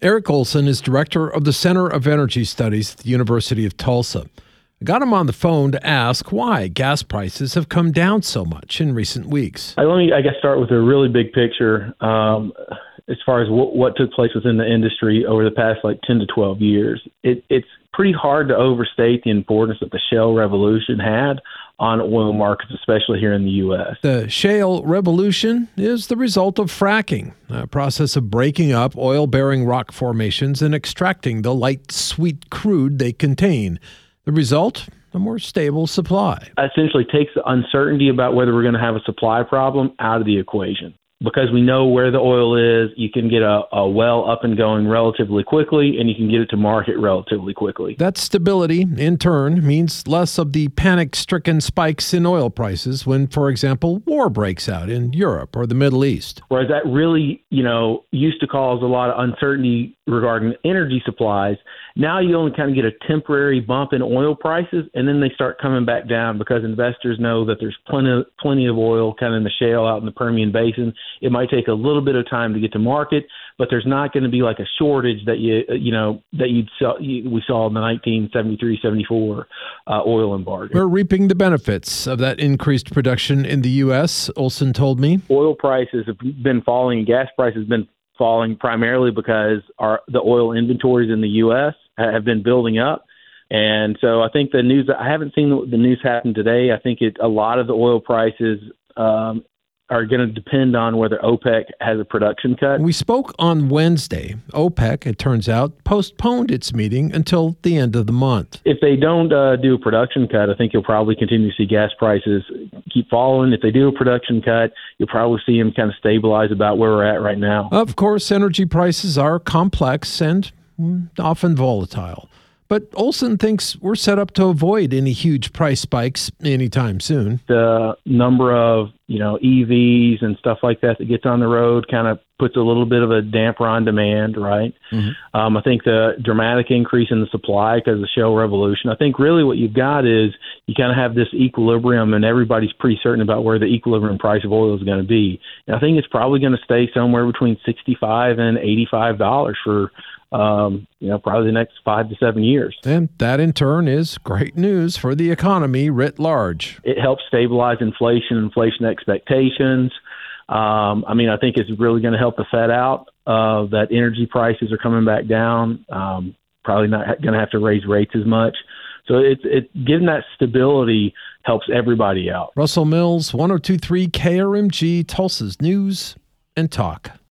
Eric Olson is director of the Center of Energy Studies at the University of Tulsa. I got him on the phone to ask why gas prices have come down so much in recent weeks. Let me, I guess, start with a really big picture um, as far as what, what took place within the industry over the past like 10 to 12 years. It, it's pretty hard to overstate the importance that the shale revolution had on oil markets, especially here in the U.S. The shale revolution is the result of fracking, a process of breaking up oil bearing rock formations and extracting the light, sweet crude they contain. The result? A more stable supply. Essentially takes the uncertainty about whether we're going to have a supply problem out of the equation because we know where the oil is, you can get a, a, well up and going relatively quickly and you can get it to market relatively quickly. That stability, in turn, means less of the panic stricken spikes in oil prices when, for example, war breaks out in Europe or the Middle East. Whereas that really, you know, used to cause a lot of uncertainty regarding energy supplies. Now you only kind of get a temporary bump in oil prices and then they start coming back down because investors know that there's plenty, plenty of oil kind of in the shale out in the Permian Basin it might take a little bit of time to get to market, but there's not going to be like a shortage that you you know that you'd saw, you, we saw in the 1973-74 uh, oil embargo. We're reaping the benefits of that increased production in the U.S. Olson told me. Oil prices have been falling, gas prices have been falling primarily because our the oil inventories in the U.S. have been building up. And so I think the news, I haven't seen the news happen today. I think it, a lot of the oil prices um, are going to depend on whether OPEC has a production cut. We spoke on Wednesday. OPEC, it turns out, postponed its meeting until the end of the month. If they don't uh, do a production cut, I think you'll probably continue to see gas prices keep falling. If they do a production cut, you'll probably see them kind of stabilize about where we're at right now. Of course, energy prices are complex and mm, often volatile. But Olson thinks we're set up to avoid any huge price spikes anytime soon. The number of you know EVs and stuff like that that gets on the road kind of puts a little bit of a damper on demand, right? Mm-hmm. Um, I think the dramatic increase in the supply because of the shale revolution. I think really what you've got is you kind of have this equilibrium, and everybody's pretty certain about where the equilibrium price of oil is going to be. And I think it's probably going to stay somewhere between sixty-five and eighty-five dollars for um, you know, probably the next five to seven years. And that in turn is great news for the economy writ large. It helps stabilize inflation, inflation expectations. Um, I mean, I think it's really going to help the Fed out. Uh, that energy prices are coming back down. Um, probably not going to have to raise rates as much. So it's it getting that stability helps everybody out. Russell Mills, 1023 KRMG, Tulsa's News and Talk.